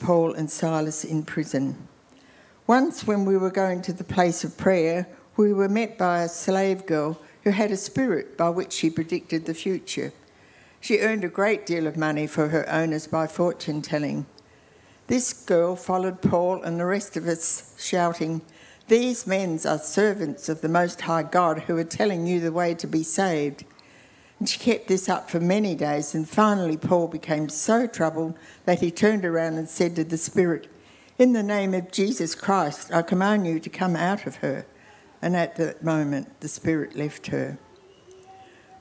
Paul and Silas in prison. Once, when we were going to the place of prayer, we were met by a slave girl who had a spirit by which she predicted the future. She earned a great deal of money for her owners by fortune telling. This girl followed Paul and the rest of us, shouting, These men are servants of the Most High God who are telling you the way to be saved. And she kept this up for many days, and finally Paul became so troubled that he turned around and said to the Spirit, In the name of Jesus Christ, I command you to come out of her. And at that moment, the Spirit left her.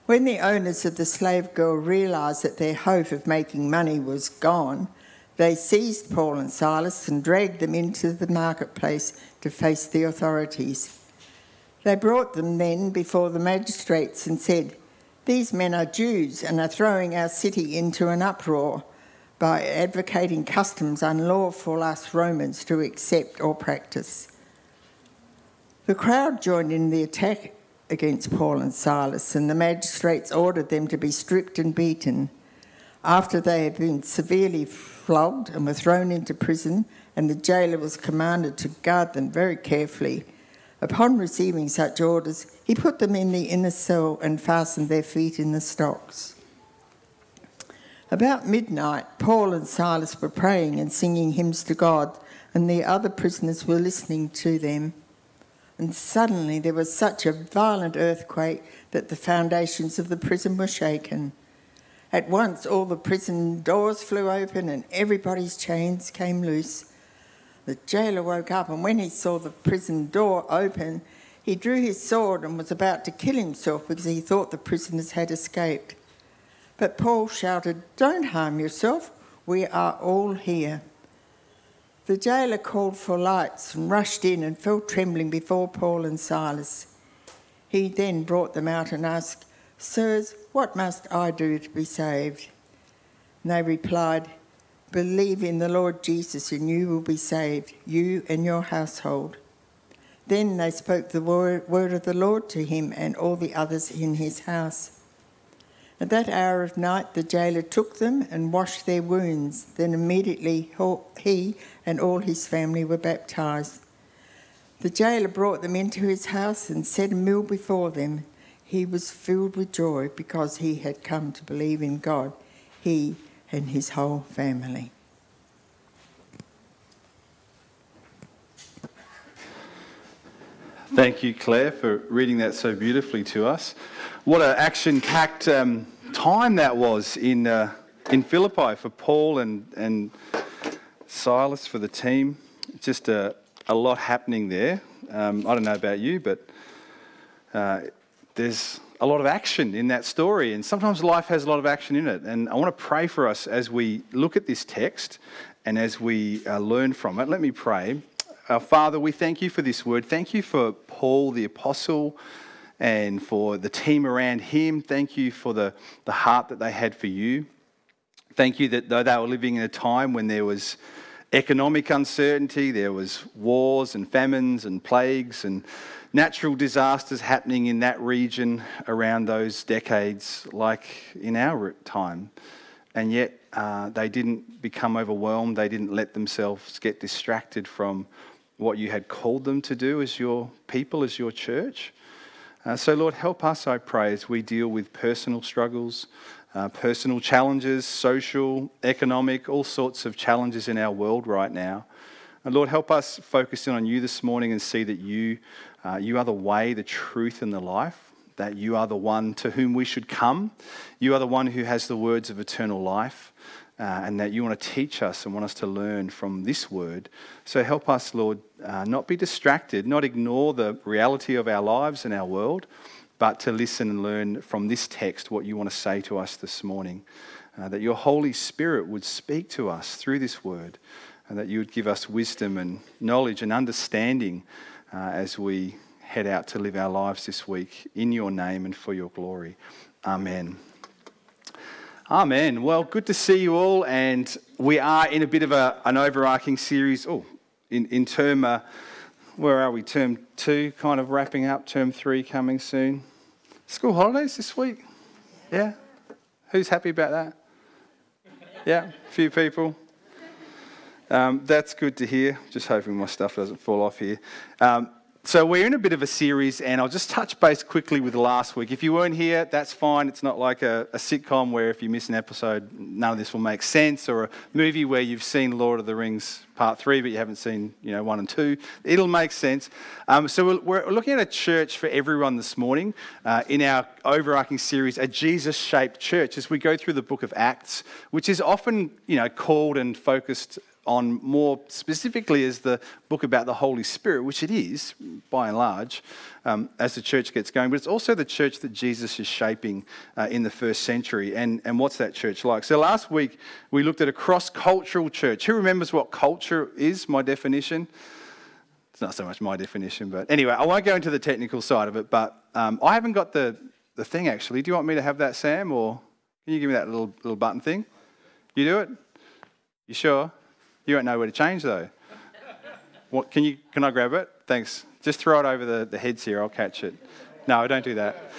When the owners of the slave girl realised that their hope of making money was gone, they seized Paul and Silas and dragged them into the marketplace to face the authorities. They brought them then before the magistrates and said, These men are Jews and are throwing our city into an uproar by advocating customs unlawful for us Romans to accept or practice. The crowd joined in the attack against Paul and Silas, and the magistrates ordered them to be stripped and beaten. After they had been severely flogged and were thrown into prison, and the jailer was commanded to guard them very carefully. Upon receiving such orders, he put them in the inner cell and fastened their feet in the stocks. About midnight, Paul and Silas were praying and singing hymns to God, and the other prisoners were listening to them. And suddenly there was such a violent earthquake that the foundations of the prison were shaken. At once, all the prison doors flew open and everybody's chains came loose. The jailer woke up, and when he saw the prison door open, he drew his sword and was about to kill himself because he thought the prisoners had escaped. But Paul shouted, Don't harm yourself, we are all here. The jailer called for lights and rushed in and fell trembling before Paul and Silas. He then brought them out and asked, Sirs, what must I do to be saved? And they replied, Believe in the Lord Jesus, and you will be saved, you and your household. Then they spoke the word, of the Lord to him and all the others in his house. At that hour of night, the jailer took them and washed their wounds. Then immediately he and all his family were baptized. The jailer brought them into his house and set a meal before them he was filled with joy because he had come to believe in God, he and his whole family. Thank you, Claire, for reading that so beautifully to us. What an action packed um, time that was in, uh, in Philippi for Paul and, and Silas, for the team. Just a, a lot happening there. Um, I don't know about you, but uh, there's a lot of action in that story, and sometimes life has a lot of action in it. And I want to pray for us as we look at this text and as we uh, learn from it. Let me pray. Our Father, we thank you for this word. Thank you for Paul the Apostle and for the team around him. Thank you for the, the heart that they had for you. Thank you that though they were living in a time when there was economic uncertainty, there was wars and famines and plagues and natural disasters happening in that region around those decades, like in our time. And yet uh, they didn't become overwhelmed, they didn't let themselves get distracted from what you had called them to do as your people, as your church. Uh, so, Lord, help us, I pray, as we deal with personal struggles, uh, personal challenges, social, economic, all sorts of challenges in our world right now. And Lord, help us focus in on you this morning and see that you uh, you are the way, the truth, and the life, that you are the one to whom we should come. You are the one who has the words of eternal life, uh, and that you want to teach us and want us to learn from this word. So help us, Lord, uh, not be distracted, not ignore the reality of our lives and our world, but to listen and learn from this text what you want to say to us this morning. Uh, that your Holy Spirit would speak to us through this word, and that you would give us wisdom and knowledge and understanding uh, as we head out to live our lives this week in your name and for your glory. Amen. Amen. Well, good to see you all, and we are in a bit of a, an overarching series. Oh, in, in term, uh, where are we? Term two, kind of wrapping up. Term three coming soon. School holidays this week. Yeah. Who's happy about that? Yeah, a few people. Um, that's good to hear. Just hoping my stuff doesn't fall off here. Um, so we're in a bit of a series, and I'll just touch base quickly with last week. If you weren't here, that's fine. It's not like a, a, sitcom where if you miss an episode, none of this will make sense, or a movie where you've seen Lord of the Rings Part Three, but you haven't seen, you know, one and two. It'll make sense. Um, so we're, we're, looking at a church for everyone this morning uh, in our overarching series, a Jesus-shaped church, as we go through the Book of Acts, which is often, you know, called and focused on more specifically as the book about the Holy Spirit, which it is by and large um, as the church gets going, but it's also the church that Jesus is shaping uh, in the first century. And, and what's that church like? So last week we looked at a cross cultural church. Who remembers what culture is, my definition? It's not so much my definition, but anyway, I won't go into the technical side of it, but um, I haven't got the, the thing actually. Do you want me to have that, Sam, or can you give me that little, little button thing? You do it? You sure? You won't know where to change though. what, can, you, can I grab it? Thanks. Just throw it over the, the heads here, I'll catch it. No, don't do that.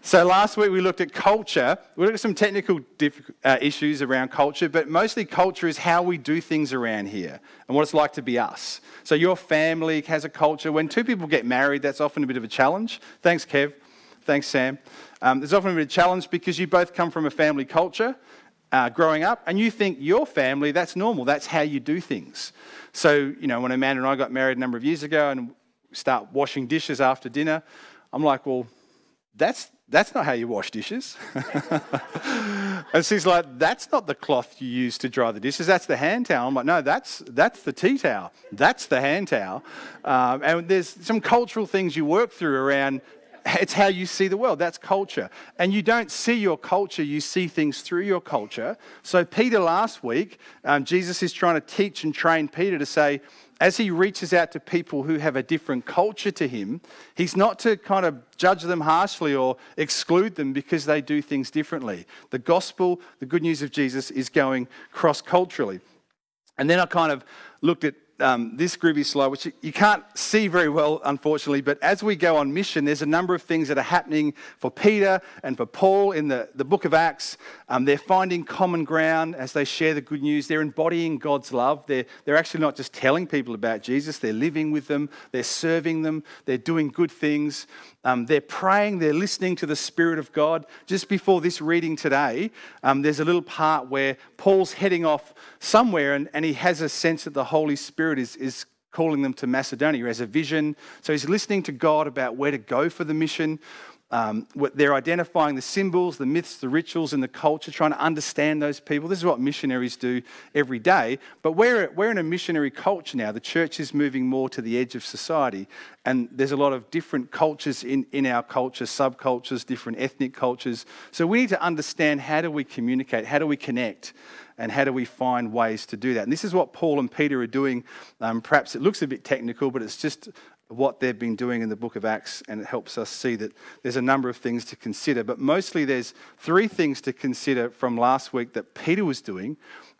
So last week we looked at culture. We looked at some technical diff- uh, issues around culture, but mostly culture is how we do things around here and what it's like to be us. So your family has a culture. When two people get married, that's often a bit of a challenge. Thanks, Kev. Thanks, Sam. Um, there's often a bit of a challenge because you both come from a family culture uh, growing up, and you think your family, that's normal, that's how you do things. So, you know, when Amanda and I got married a number of years ago and start washing dishes after dinner, I'm like, well, that's, that's not how you wash dishes. and she's like, that's not the cloth you use to dry the dishes, that's the hand towel. I'm like, no, that's, that's the tea towel, that's the hand towel. Um, and there's some cultural things you work through around it's how you see the world. That's culture. And you don't see your culture, you see things through your culture. So, Peter last week, um, Jesus is trying to teach and train Peter to say, as he reaches out to people who have a different culture to him, he's not to kind of judge them harshly or exclude them because they do things differently. The gospel, the good news of Jesus, is going cross culturally. And then I kind of looked at um, this groovy slide, which you can't see very well, unfortunately, but as we go on mission, there's a number of things that are happening for Peter and for Paul in the, the book of Acts. Um, they're finding common ground as they share the good news. They're embodying God's love. They're, they're actually not just telling people about Jesus, they're living with them, they're serving them, they're doing good things. Um, they're praying, they're listening to the Spirit of God. Just before this reading today, um, there's a little part where Paul's heading off somewhere and, and he has a sense that the Holy Spirit is, is calling them to Macedonia. He has a vision. So he's listening to God about where to go for the mission. Um, they're identifying the symbols, the myths, the rituals, and the culture, trying to understand those people. This is what missionaries do every day. But we're, we're in a missionary culture now. The church is moving more to the edge of society. And there's a lot of different cultures in, in our culture, subcultures, different ethnic cultures. So we need to understand how do we communicate, how do we connect, and how do we find ways to do that. And this is what Paul and Peter are doing. Um, perhaps it looks a bit technical, but it's just what they've been doing in the book of Acts, and it helps us see that there's a number of things to consider. But mostly, there's three things to consider from last week that Peter was doing.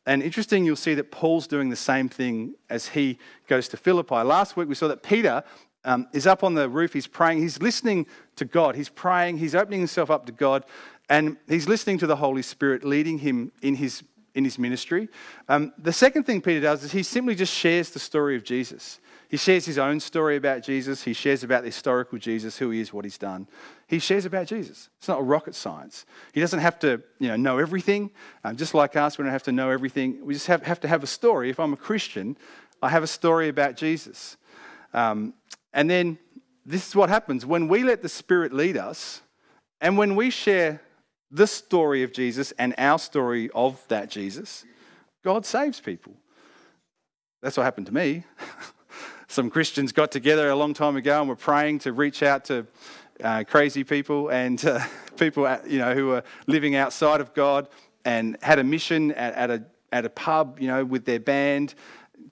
And interesting, you'll see that Paul's doing the same thing as he goes to Philippi. Last week, we saw that Peter um, is up on the roof, he's praying, he's listening to God, he's praying, he's opening himself up to God, and he's listening to the Holy Spirit leading him in his in his ministry. Um, the second thing Peter does is he simply just shares the story of Jesus. He shares his own story about Jesus. He shares about the historical Jesus, who he is, what he's done. He shares about Jesus. It's not rocket science. He doesn't have to you know, know everything. Um, just like us, we don't have to know everything. We just have, have to have a story. If I'm a Christian, I have a story about Jesus. Um, and then this is what happens when we let the Spirit lead us and when we share this story of Jesus and our story of that Jesus, God saves people. That's what happened to me. some Christians got together a long time ago and were praying to reach out to uh, crazy people and uh, people you know, who were living outside of God and had a mission at, at, a, at a pub you know, with their band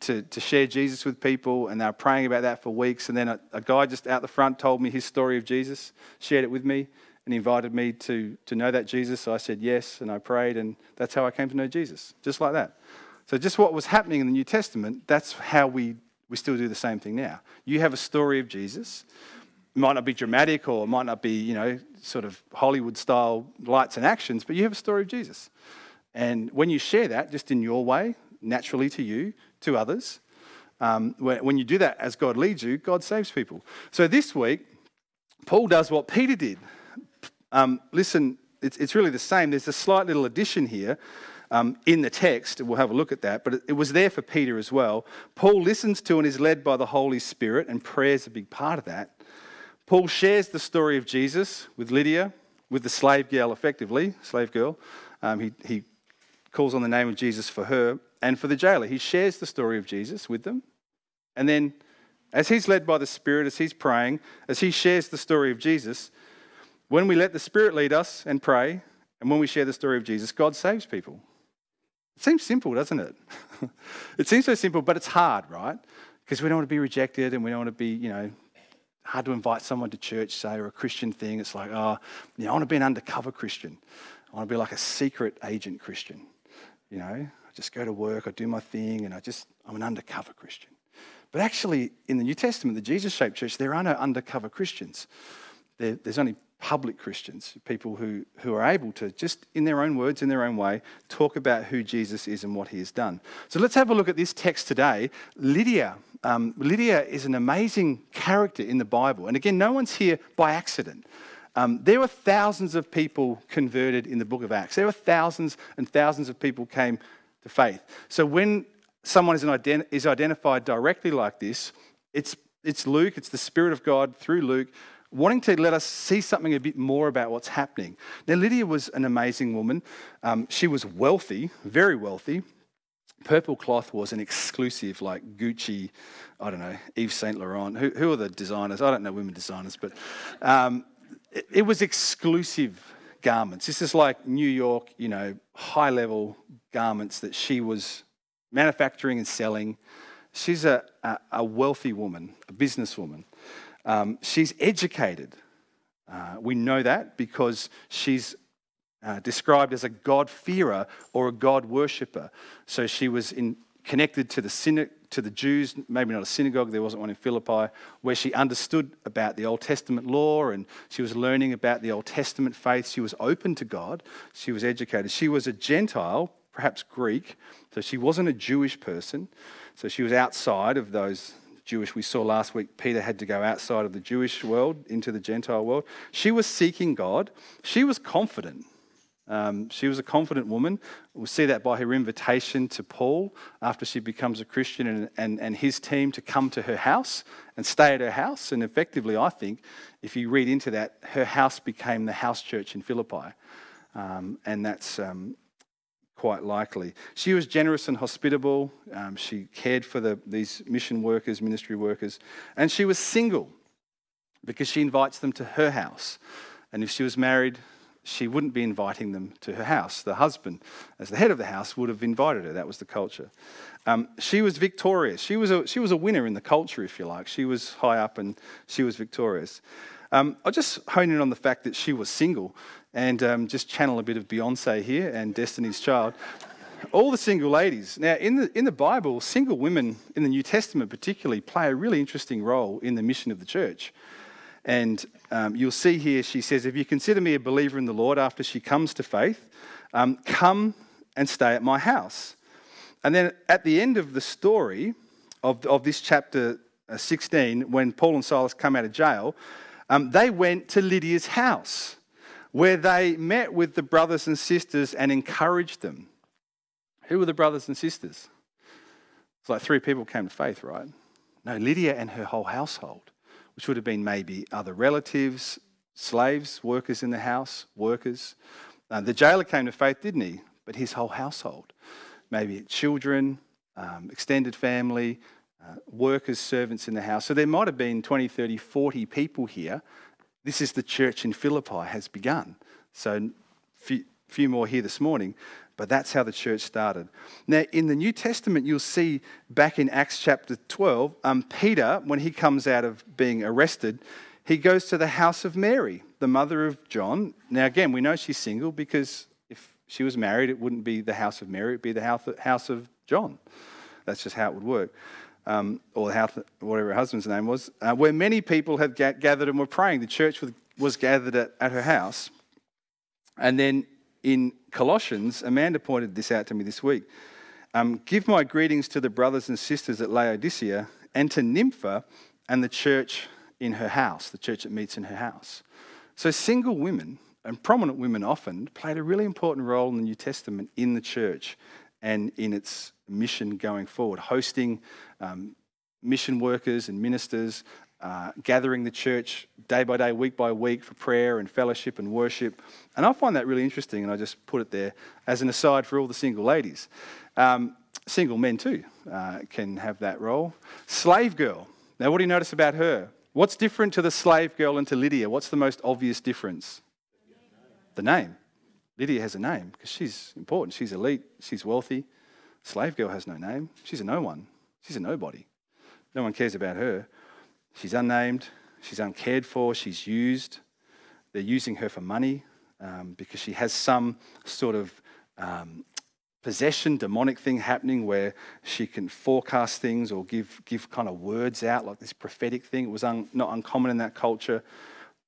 to, to share Jesus with people. And they were praying about that for weeks. And then a, a guy just out the front told me his story of Jesus, shared it with me and invited me to, to know that Jesus. So I said yes, and I prayed, and that's how I came to know Jesus, just like that. So, just what was happening in the New Testament, that's how we we still do the same thing now. You have a story of Jesus. It might not be dramatic or it might not be, you know, sort of Hollywood style lights and actions, but you have a story of Jesus. And when you share that just in your way, naturally to you, to others. Um, when, you do that as God leads you, God saves people. So this week, Paul does what Peter did. Um, listen, it's, it's really the same. There's a slight little addition here um, in the text. We'll have a look at that, but it, was there for Peter as well. Paul listens to and is led by the Holy Spirit, and prayer is a big part of that. Paul shares the story of Jesus with Lydia, with the slave girl, effectively, slave girl. Um, he, he calls on the name of Jesus for her and for the jailer. He shares the story of Jesus with them. And then, as he's led by the Spirit, as he's praying, as he shares the story of Jesus, when we let the Spirit lead us and pray, and when we share the story of Jesus, God saves people. It seems simple, doesn't it? it seems so simple, but it's hard, right? Because we don't want to be rejected and we don't want to be, you know, hard to invite someone to church, say, or a Christian thing. It's like, oh, you know, I want to be an undercover Christian. I want to be like a secret agent Christian. You know, I just go to work, I do my thing, and I just, I'm an undercover Christian. But actually, in the New Testament, the Jesus shaped church, there are no undercover Christians. There, there's only public Christians, people who, who are able to, just in their own words, in their own way, talk about who Jesus is and what he has done. So let's have a look at this text today. Lydia. Um, Lydia is an amazing character in the Bible. And again, no one's here by accident. Um, there were thousands of people converted in the book of Acts. There were thousands and thousands of people came to faith. So when someone is, ident- is identified directly like this, it's, it's Luke, it's the Spirit of God through Luke wanting to let us see something a bit more about what's happening. Now, Lydia was an amazing woman. Um, she was wealthy, very wealthy. Purple cloth was an exclusive, like Gucci, I don't know, Yves Saint Laurent. Who, who are the designers? I don't know women designers, but um, it, it was exclusive garments. This is like New York, you know, high level garments that she was manufacturing and selling. She's a, a, a wealthy woman, a businesswoman. Um, she's educated. Uh, we know that because she's uh, described as a God-fearer or a God worshipper. So she was in, connected to the, syna- to the Jews, maybe not a synagogue, there wasn't one in Philippi, where she understood about the Old Testament law and she was learning about the Old Testament faith. She was open to God, she was educated. She was a Gentile, perhaps Greek, so she wasn't a Jewish person. So she was outside of those Jewish. We saw last week Peter had to go outside of the Jewish world into the Gentile world. She was seeking God. She was confident. Um, she was a confident woman. We'll see that by her invitation to Paul after she becomes a Christian and, and, and his team to come to her house and stay at her house. And effectively, I think, if you read into that, her house became the house church in Philippi. Um, and that's, um, quite likely. She was generous and hospitable. Um, she cared for the, these mission workers, ministry workers. And she was single because she invites them to her house. And if she was married, she wouldn't be inviting them to her house. The husband, as the head of the house, would have invited her. That was the culture. Um, she was victorious. She was, a, she was a winner in the culture, if you like. She was high up and she was victorious. Um, I'll just hone in on the fact that she was single and um, just channel a bit of Beyonce here and Destiny's Child. All the single ladies. Now, in the, in the Bible, single women, in the New Testament particularly, play a really interesting role in the mission of the church. And um, you'll see here, she says, If you consider me a believer in the Lord after she comes to faith, um, come and stay at my house. And then at the end of the story of, of this chapter uh, 16, when Paul and Silas come out of jail, um, they went to Lydia's house where they met with the brothers and sisters and encouraged them. Who were the brothers and sisters? It's like three people came to faith, right? No, Lydia and her whole household, which would have been maybe other relatives, slaves, workers in the house, workers. Uh, the jailer came to faith, didn't he? But his whole household, maybe children, um, extended family, workers, servants in the house. So there might have been 20, 30, 40 people here this is the church in Philippi has begun. So, few, few more here this morning, but that's how the church started. Now, in the New Testament, you'll see back in Acts chapter 12, um, Peter, when he comes out of being arrested, he goes to the house of Mary, the mother of John. Now, again, we know she's single because if she was married, it wouldn't be the house of Mary, it'd be the house of John. That's just how it would work um, or whatever her husband's name was, uh, where many people had ga- gathered and were praying. The church was, was gathered at, at her house. And then in Colossians, Amanda pointed this out to me this week. Um, Give my greetings to the brothers and sisters at Laodicea and to Nympha and the church in her house, the church that meets in her house. So, single women and prominent women often played a really important role in the New Testament in the church and in its mission going forward, hosting um, mission workers and ministers, uh, gathering the church day by day, week by week for prayer and fellowship and worship. And I find that really interesting, and I just put it there as an aside for all the single ladies. Um, single men, too, uh, can have that role. Slave girl. Now, what do you notice about her? What's different to the slave girl and to Lydia? What's the most obvious difference? The name. Lydia has a name because she's important. She's elite. She's wealthy. Slave girl has no name. She's a no one. She's a nobody. No one cares about her. She's unnamed. She's uncared for. She's used. They're using her for money um, because she has some sort of um, possession, demonic thing happening where she can forecast things or give, give kind of words out, like this prophetic thing. It was un, not uncommon in that culture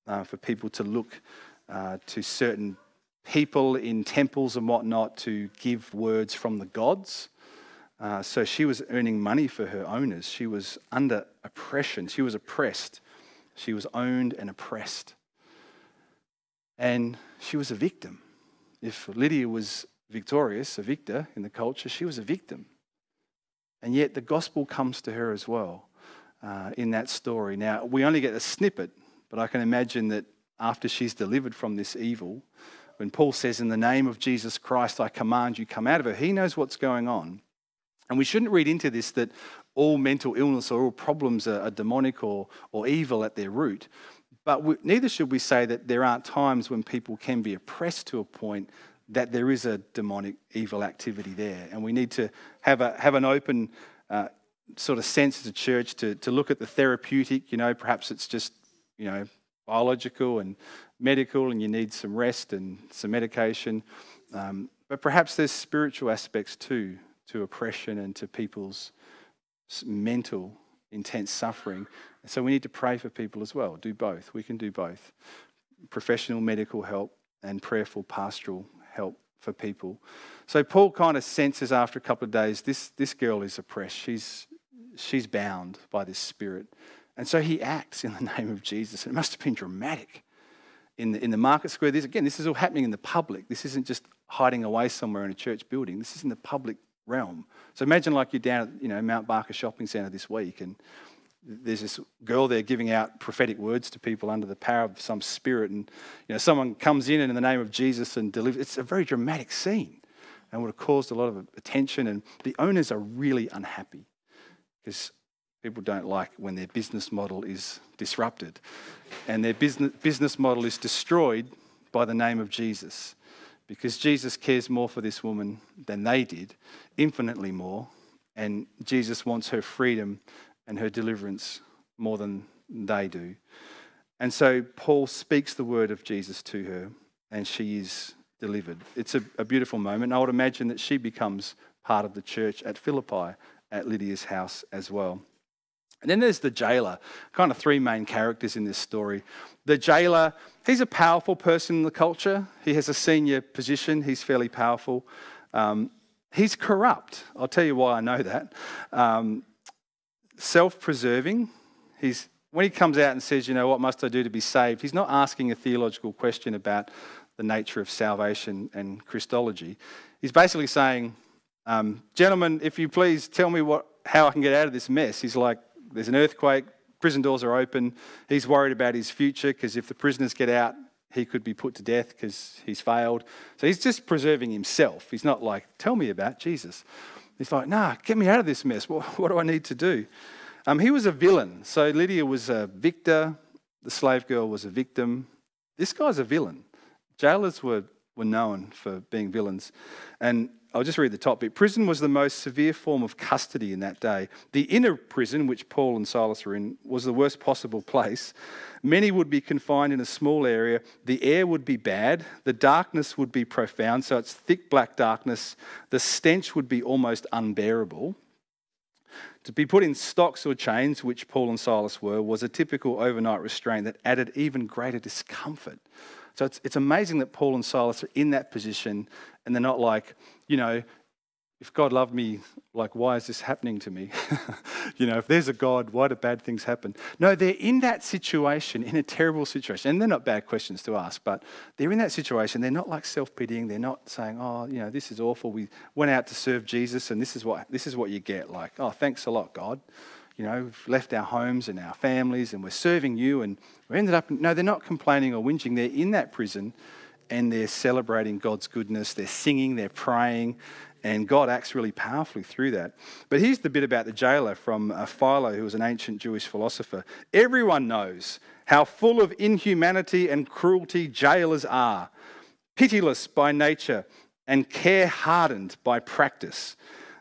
uh, for people to look uh, to certain people in temples and whatnot to give words from the gods. Uh, so she was earning money for her owners. She was under oppression. She was oppressed. She was owned and oppressed. And she was a victim. If Lydia was victorious, a victor in the culture. She was a victim. And yet the gospel comes to her as well uh, in that story. Now, we only get a snippet, but I can imagine that after she's delivered from this evil, when Paul says, In the name of Jesus Christ, I command you, come out of her, he knows what's going on. And we shouldn't read into this that all mental illness or all problems are, are demonic or, or evil at their root. But we, neither should we say that there aren't times when people can be oppressed to a point that there is a demonic evil activity there. And we need to have, a, have an open uh, sort of sense as a church to, to look at the therapeutic. You know, perhaps it's just, you know, biological and medical and you need some rest and some medication. Um, but perhaps there's spiritual aspects too to oppression and to people's mental intense suffering. So we need to pray for people as well. Do both. We can do both. Professional medical help and prayerful pastoral help for people. So Paul kind of senses after a couple of days this, this girl is oppressed. She's, she's bound by this spirit. And so he acts in the name of Jesus. It must have been dramatic in the, in the market square. This, again, this is all happening in the public. This isn't just hiding away somewhere in a church building. This is in the public realm. So imagine like you're down at you know, Mount Barker Shopping Centre this week and there's this girl there giving out prophetic words to people under the power of some spirit, and you know someone comes in and in the name of Jesus and delivers. It's a very dramatic scene, and would have caused a lot of attention. And the owners are really unhappy because people don't like when their business model is disrupted, and their business business model is destroyed by the name of Jesus, because Jesus cares more for this woman than they did, infinitely more, and Jesus wants her freedom and her deliverance more than they do. And so Paul speaks the word of Jesus to her, and she is delivered. It's a, a beautiful moment. I would imagine that she becomes part of the church at Philippi, at Lydia's house as well. And then there's the jailer, kind of three main characters in this story. The jailer, he's a powerful person in the culture. He has a senior position, he's fairly powerful. Um, he's corrupt. I'll tell you why I know that. Um, self preserving. He's, when he comes out and says, you know, what must I do to be saved? He's not asking a theological question about the nature of salvation and Christology. He's basically saying, um, gentlemen, if you please tell me what, how I can get out of this mess. He's like, there's an earthquake, prison doors are open. He's worried about his future because if the prisoners get out, he could be put to death because he's failed. So he's just preserving himself. He's not like, tell me about Jesus. He's like, nah, get me out of this mess. What, what do I need to do? Um, he was a villain. So Lydia was a victor. The slave girl was a victim. This guy's a villain. Jailers were, were known for being villains. And I'll just read the top bit. Prison was the most severe form of custody in that day. The inner prison, which Paul and Silas were in, was the worst possible place. Many would be confined in a small area. The air would be bad. The darkness would be profound. So it's thick black darkness. The stench would be almost unbearable. To be put in stocks or chains, which Paul and Silas were, was a typical overnight restraint that added even greater discomfort. So it's, it's amazing that Paul and Silas are in that position and they're not like, you know, if God loved me, like, why is this happening to me? you know, if there's a God, why do bad things happen? No, they're in that situation, in a terrible situation. And they're not bad questions to ask, but they're in that situation. They're not like self pitying. They're not saying, oh, you know, this is awful. We went out to serve Jesus and this is what, this is what you get. Like, oh, thanks a lot, God. You know, we've left our homes and our families and we're serving you. And we ended up, no, they're not complaining or whinging. They're in that prison and they're celebrating God's goodness. They're singing, they're praying, and God acts really powerfully through that. But here's the bit about the jailer from uh, Philo, who was an ancient Jewish philosopher. Everyone knows how full of inhumanity and cruelty jailers are, pitiless by nature and care hardened by practice.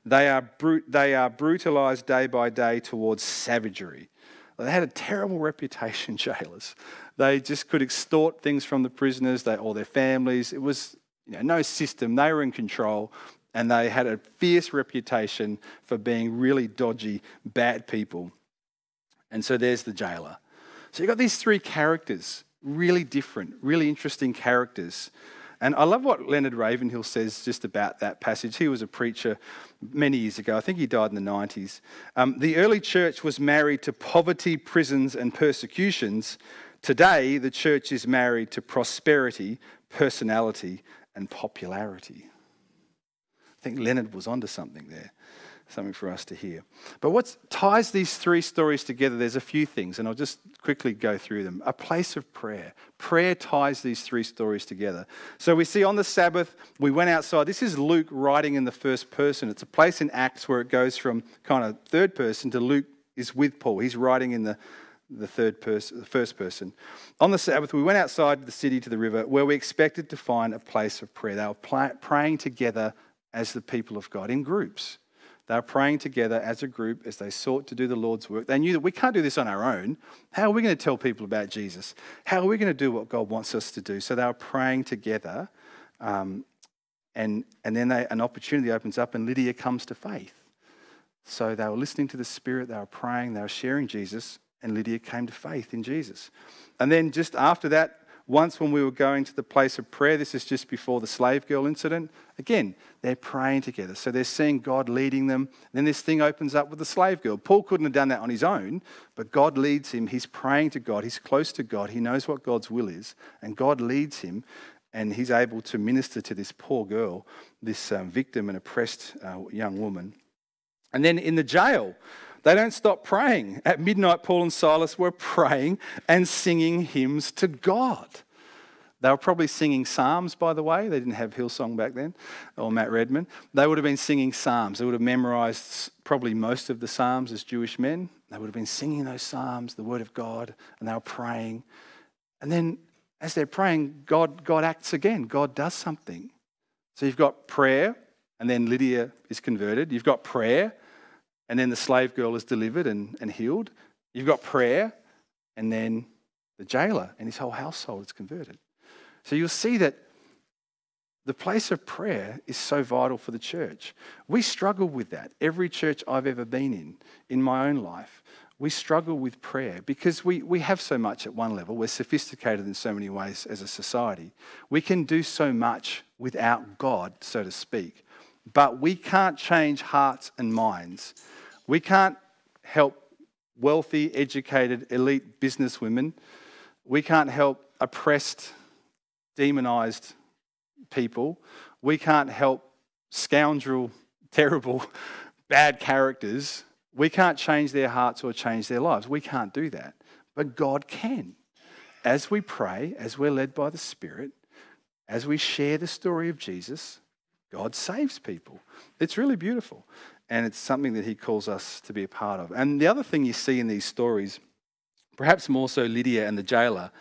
They are, brut- they are brutalized day by day towards savagery. They had a terrible reputation, jailers. They just could extort things from the prisoners they, or their families. It was you know, no system. They were in control and they had a fierce reputation for being really dodgy, bad people. And so there's the jailer. So you've got these three characters, really different, really interesting characters. And I love what Leonard Ravenhill says just about that passage. He was a preacher many years ago. I think he died in the 90s. Um, the early church was married to poverty, prisons, and persecutions. Today, the church is married to prosperity, personality, and popularity. I think Leonard was onto something there, something for us to hear. But what ties these three stories together, there's a few things, and I'll just quickly go through them. A place of prayer. Prayer ties these three stories together. So we see on the Sabbath, we went outside. This is Luke writing in the first person. It's a place in Acts where it goes from kind of third person to Luke is with Paul. He's writing in the the third person, the first person. On the Sabbath, we went outside the city to the river where we expected to find a place of prayer. They were praying together as the people of God in groups. They were praying together as a group as they sought to do the Lord's work. They knew that we can't do this on our own. How are we going to tell people about Jesus? How are we going to do what God wants us to do? So they were praying together. Um, and, and then they, an opportunity opens up, and Lydia comes to faith. So they were listening to the Spirit, they were praying, they were sharing Jesus, and Lydia came to faith in Jesus. And then just after that, once, when we were going to the place of prayer, this is just before the slave girl incident, again, they're praying together. So they're seeing God leading them. Then this thing opens up with the slave girl. Paul couldn't have done that on his own, but God leads him. He's praying to God, he's close to God, he knows what God's will is, and God leads him. And he's able to minister to this poor girl, this um, victim and oppressed uh, young woman. And then in the jail, they don't stop praying. At midnight, Paul and Silas were praying and singing hymns to God. They were probably singing psalms, by the way. They didn't have Hillsong back then, or Matt Redman. They would have been singing psalms. They would have memorized probably most of the psalms as Jewish men. They would have been singing those psalms, the word of God, and they were praying. And then as they're praying, God, God acts again. God does something. So you've got prayer, and then Lydia is converted. You've got prayer, and then the slave girl is delivered and, and healed. You've got prayer, and then the jailer and his whole household is converted. So you'll see that the place of prayer is so vital for the church. We struggle with that. Every church I've ever been in, in my own life, we struggle with prayer because we, we have so much at one level. We're sophisticated in so many ways as a society. We can do so much without God, so to speak. But we can't change hearts and minds we can't help wealthy, educated, elite businesswomen. We can't help oppressed, demonized people. We can't help scoundrel, terrible, bad characters. We can't change their hearts or change their lives. We can't do that. But God can. As we pray, as we're led by the Spirit, as we share the story of Jesus, God saves people. It's really beautiful and it's something that he calls us to be a part of. And the other thing you see in these stories, perhaps more so Lydia and the jailer,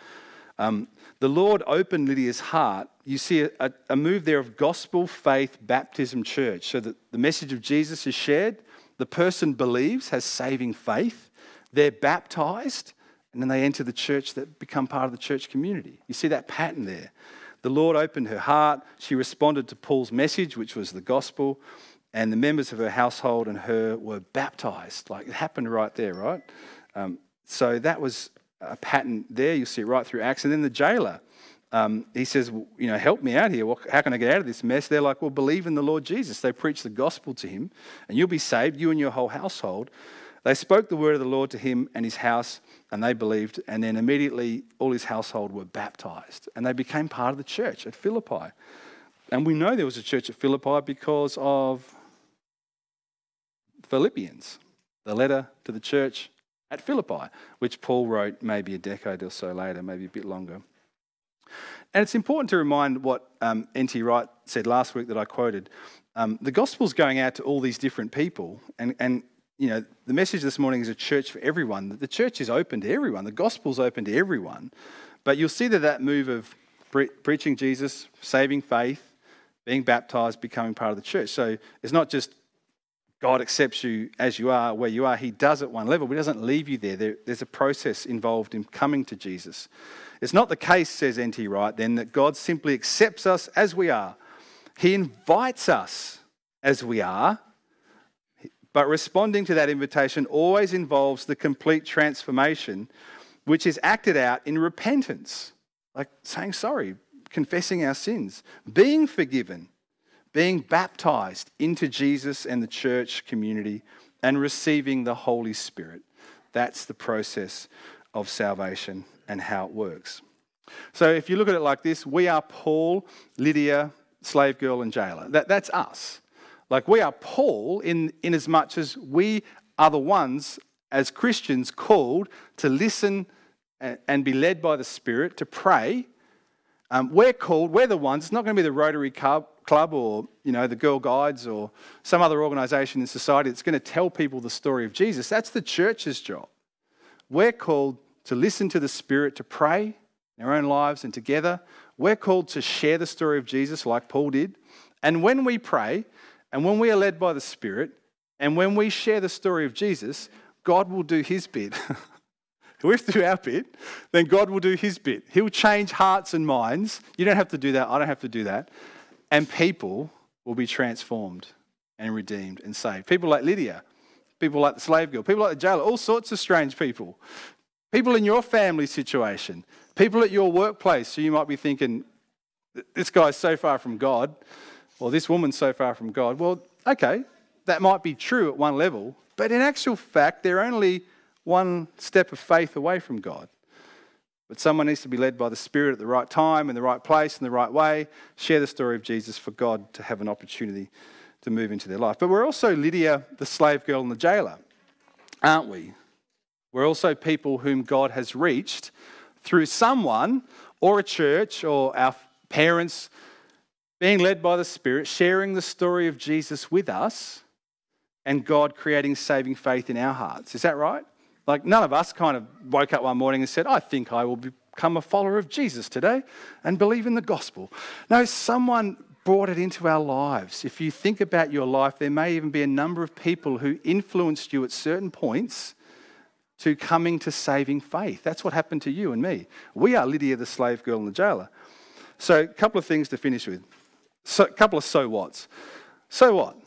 um, the Lord opened Lydia's heart. You see a, a, move there of gospel, faith, baptism, church, so that the message of Jesus is shared. The person believes, has saving faith. They're baptized, and then they enter the church that become part of the church community. You see that pattern there. The Lord opened her heart. She responded to Paul's message, which was the gospel and the members of her household and her were baptized. Like it happened right there, right? Um, so that was a pattern there. You see it right through Acts. And then the jailer, um, he says, you know, help me out here. How can I get out of this mess? They're like, well, believe in the Lord Jesus. They preach the gospel to him, and you'll be saved, you and your whole household. They spoke the word of the Lord to him and his house, and they believed. And then immediately, all his household were baptized, and they became part of the church at Philippi. And we know there was a church at Philippi because of Philippians, the letter to the church at Philippi, which Paul wrote maybe a decade or so later, maybe a bit longer. And it's important to remind what um, N.T. Wright said last week that I quoted. Um, the gospel's going out to all these different people, and, and you know the message this morning is a church for everyone. The church is open to everyone. The gospel's open to everyone. But you'll see that that move of pre- preaching Jesus, saving faith, being baptized, becoming part of the church. So it's not just God accepts you as you are, where you are. He does at one level, but He doesn't leave you there. there there's a process involved in coming to Jesus. It's not the case, says N.T. Wright, then, that God simply accepts us as we are. He invites us as we are, but responding to that invitation always involves the complete transformation, which is acted out in repentance, like saying sorry, confessing our sins, being forgiven, being baptized into Jesus and the church community, and receiving the Holy Spirit. That's the process of salvation and how it works. So if you look at it like this, we are Paul, Lydia, slave girl, and jailer. That, that's us. Like we are Paul in, in as much as we are the ones as Christians called to listen and, and be led by the Spirit, to pray. Um, we're called, we're the ones, it's not going to be the Rotary Club, Club or you know the Girl Guides or some other organisation in society that's going to tell people the story of Jesus. That's the church's job. We're called to listen to the Spirit, to pray in our own lives and together. We're called to share the story of Jesus like Paul did. And when we pray and when we are led by the Spirit and when we share the story of Jesus, God will do his bit. if we do our bit, then God will do his bit. He'll change hearts and minds. You don't have to do that. I don't have to do that. And people will be transformed and redeemed and saved. People like Lydia, people like the slave girl, people like the jailer, all sorts of strange people. People in your family situation, people at your workplace, so you might be thinking, this guy's so far from God, or this woman's so far from God. Well, okay, that might be true at one level, but in actual fact, they're only one step of faith away from God. But someone needs to be led by the Spirit at the right time, in the right place, in the right way, share the story of Jesus for God to have an opportunity to move into their life. But we're also Lydia, the slave girl, and the jailer, aren't we? We're also people whom God has reached through someone or a church or our parents being led by the Spirit, sharing the story of Jesus with us, and God creating saving faith in our hearts. Is that right? Like, none of us kind of woke up one morning and said, I think I will become a follower of Jesus today and believe in the gospel. No, someone brought it into our lives. If you think about your life, there may even be a number of people who influenced you at certain points to coming to saving faith. That's what happened to you and me. We are Lydia, the slave girl and the jailer. So, a couple of things to finish with. So, a couple of so whats. So what?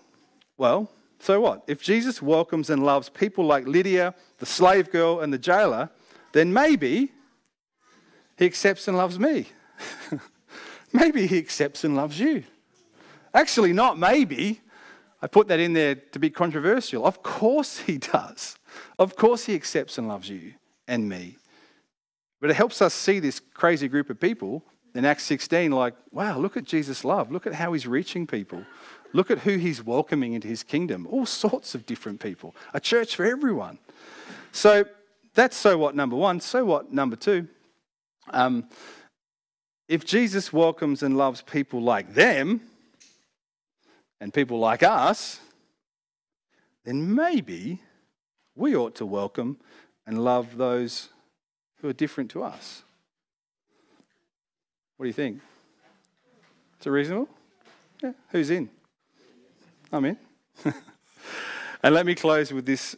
Well, so what? If Jesus welcomes and loves people like Lydia, the slave girl, and the jailer, then maybe he accepts and loves me. maybe he accepts and loves you. Actually, not maybe. I put that in there to be controversial. Of course he does. Of course he accepts and loves you and me. But it helps us see this crazy group of people in Acts 16 like, wow, look at Jesus' love. Look at how he's reaching people. Look at who he's welcoming into his kingdom. All sorts of different people. A church for everyone. So that's so what number one. So what number two? Um, if Jesus welcomes and loves people like them and people like us, then maybe we ought to welcome and love those who are different to us. What do you think? Is it reasonable? Yeah. Who's in? I'm in. and let me close with this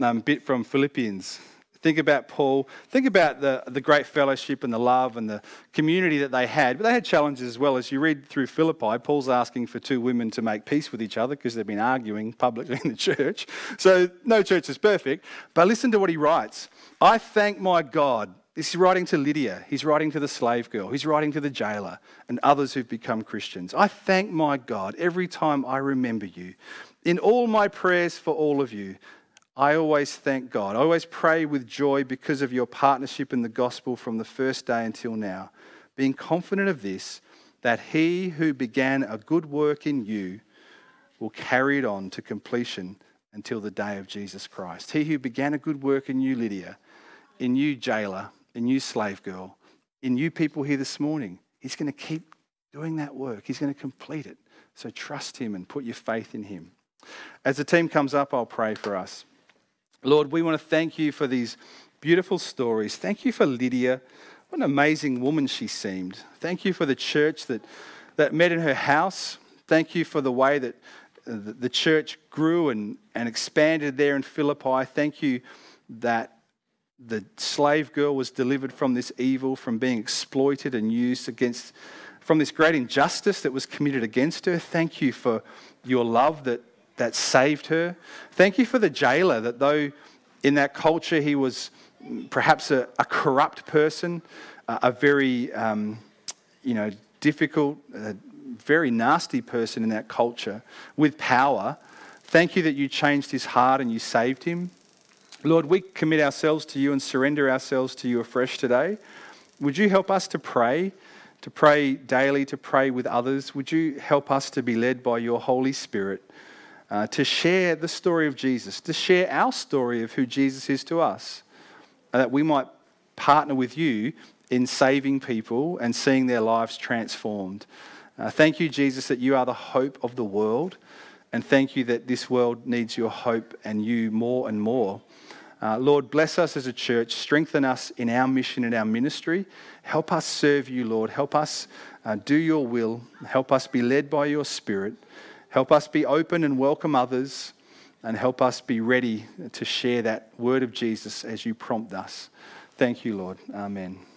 um, bit from Philippians. Think about Paul. Think about the, the great fellowship and the love and the community that they had. But they had challenges as well. As you read through Philippi, Paul's asking for two women to make peace with each other because they've been arguing publicly in the church. So no church is perfect. But listen to what he writes I thank my God He's writing to Lydia. He's writing to the slave girl. He's writing to the jailer and others who've become Christians. I thank my God every time I remember you. In all my prayers for all of you, I always thank God. I always pray with joy because of your partnership in the gospel from the first day until now, being confident of this, that he who began a good work in you will carry it on to completion until the day of Jesus Christ. He who began a good work in you, Lydia, in you, jailer, in you, slave girl, in you, people here this morning, he's going to keep doing that work. He's going to complete it. So trust him and put your faith in him. As the team comes up, I'll pray for us. Lord, we want to thank you for these beautiful stories. Thank you for Lydia. What an amazing woman she seemed. Thank you for the church that, that met in her house. Thank you for the way that uh, the church grew and, and expanded there in Philippi. Thank you that the slave girl was delivered from this evil, from being exploited and used against, from this great injustice that was committed against her. Thank you for your love that, that saved her. Thank you for the jailer, that though in that culture he was perhaps a, a corrupt person, a, a very, um, you know, difficult, uh, very nasty person in that culture with power. Thank you that you changed his heart and you saved him. Lord, we commit ourselves to you and surrender ourselves to you afresh today. Would you help us to pray, to pray daily, to pray with others? Would you help us to be led by your Holy Spirit, uh, to share the story of Jesus, to share our story of who Jesus is to us, uh, that we might partner with you in saving people and seeing their lives transformed. Uh, thank you, Jesus, that you are the hope of the world. And thank you that this world needs your hope and you more and more. Uh, Lord, bless us as a church. Strengthen us in our mission and our ministry. Help us serve you, Lord. Help us uh, do your will. Help us be led by your Spirit. Help us be open and welcome others. And help us be ready to share that word of Jesus as you prompt us. Thank you, Lord. Amen.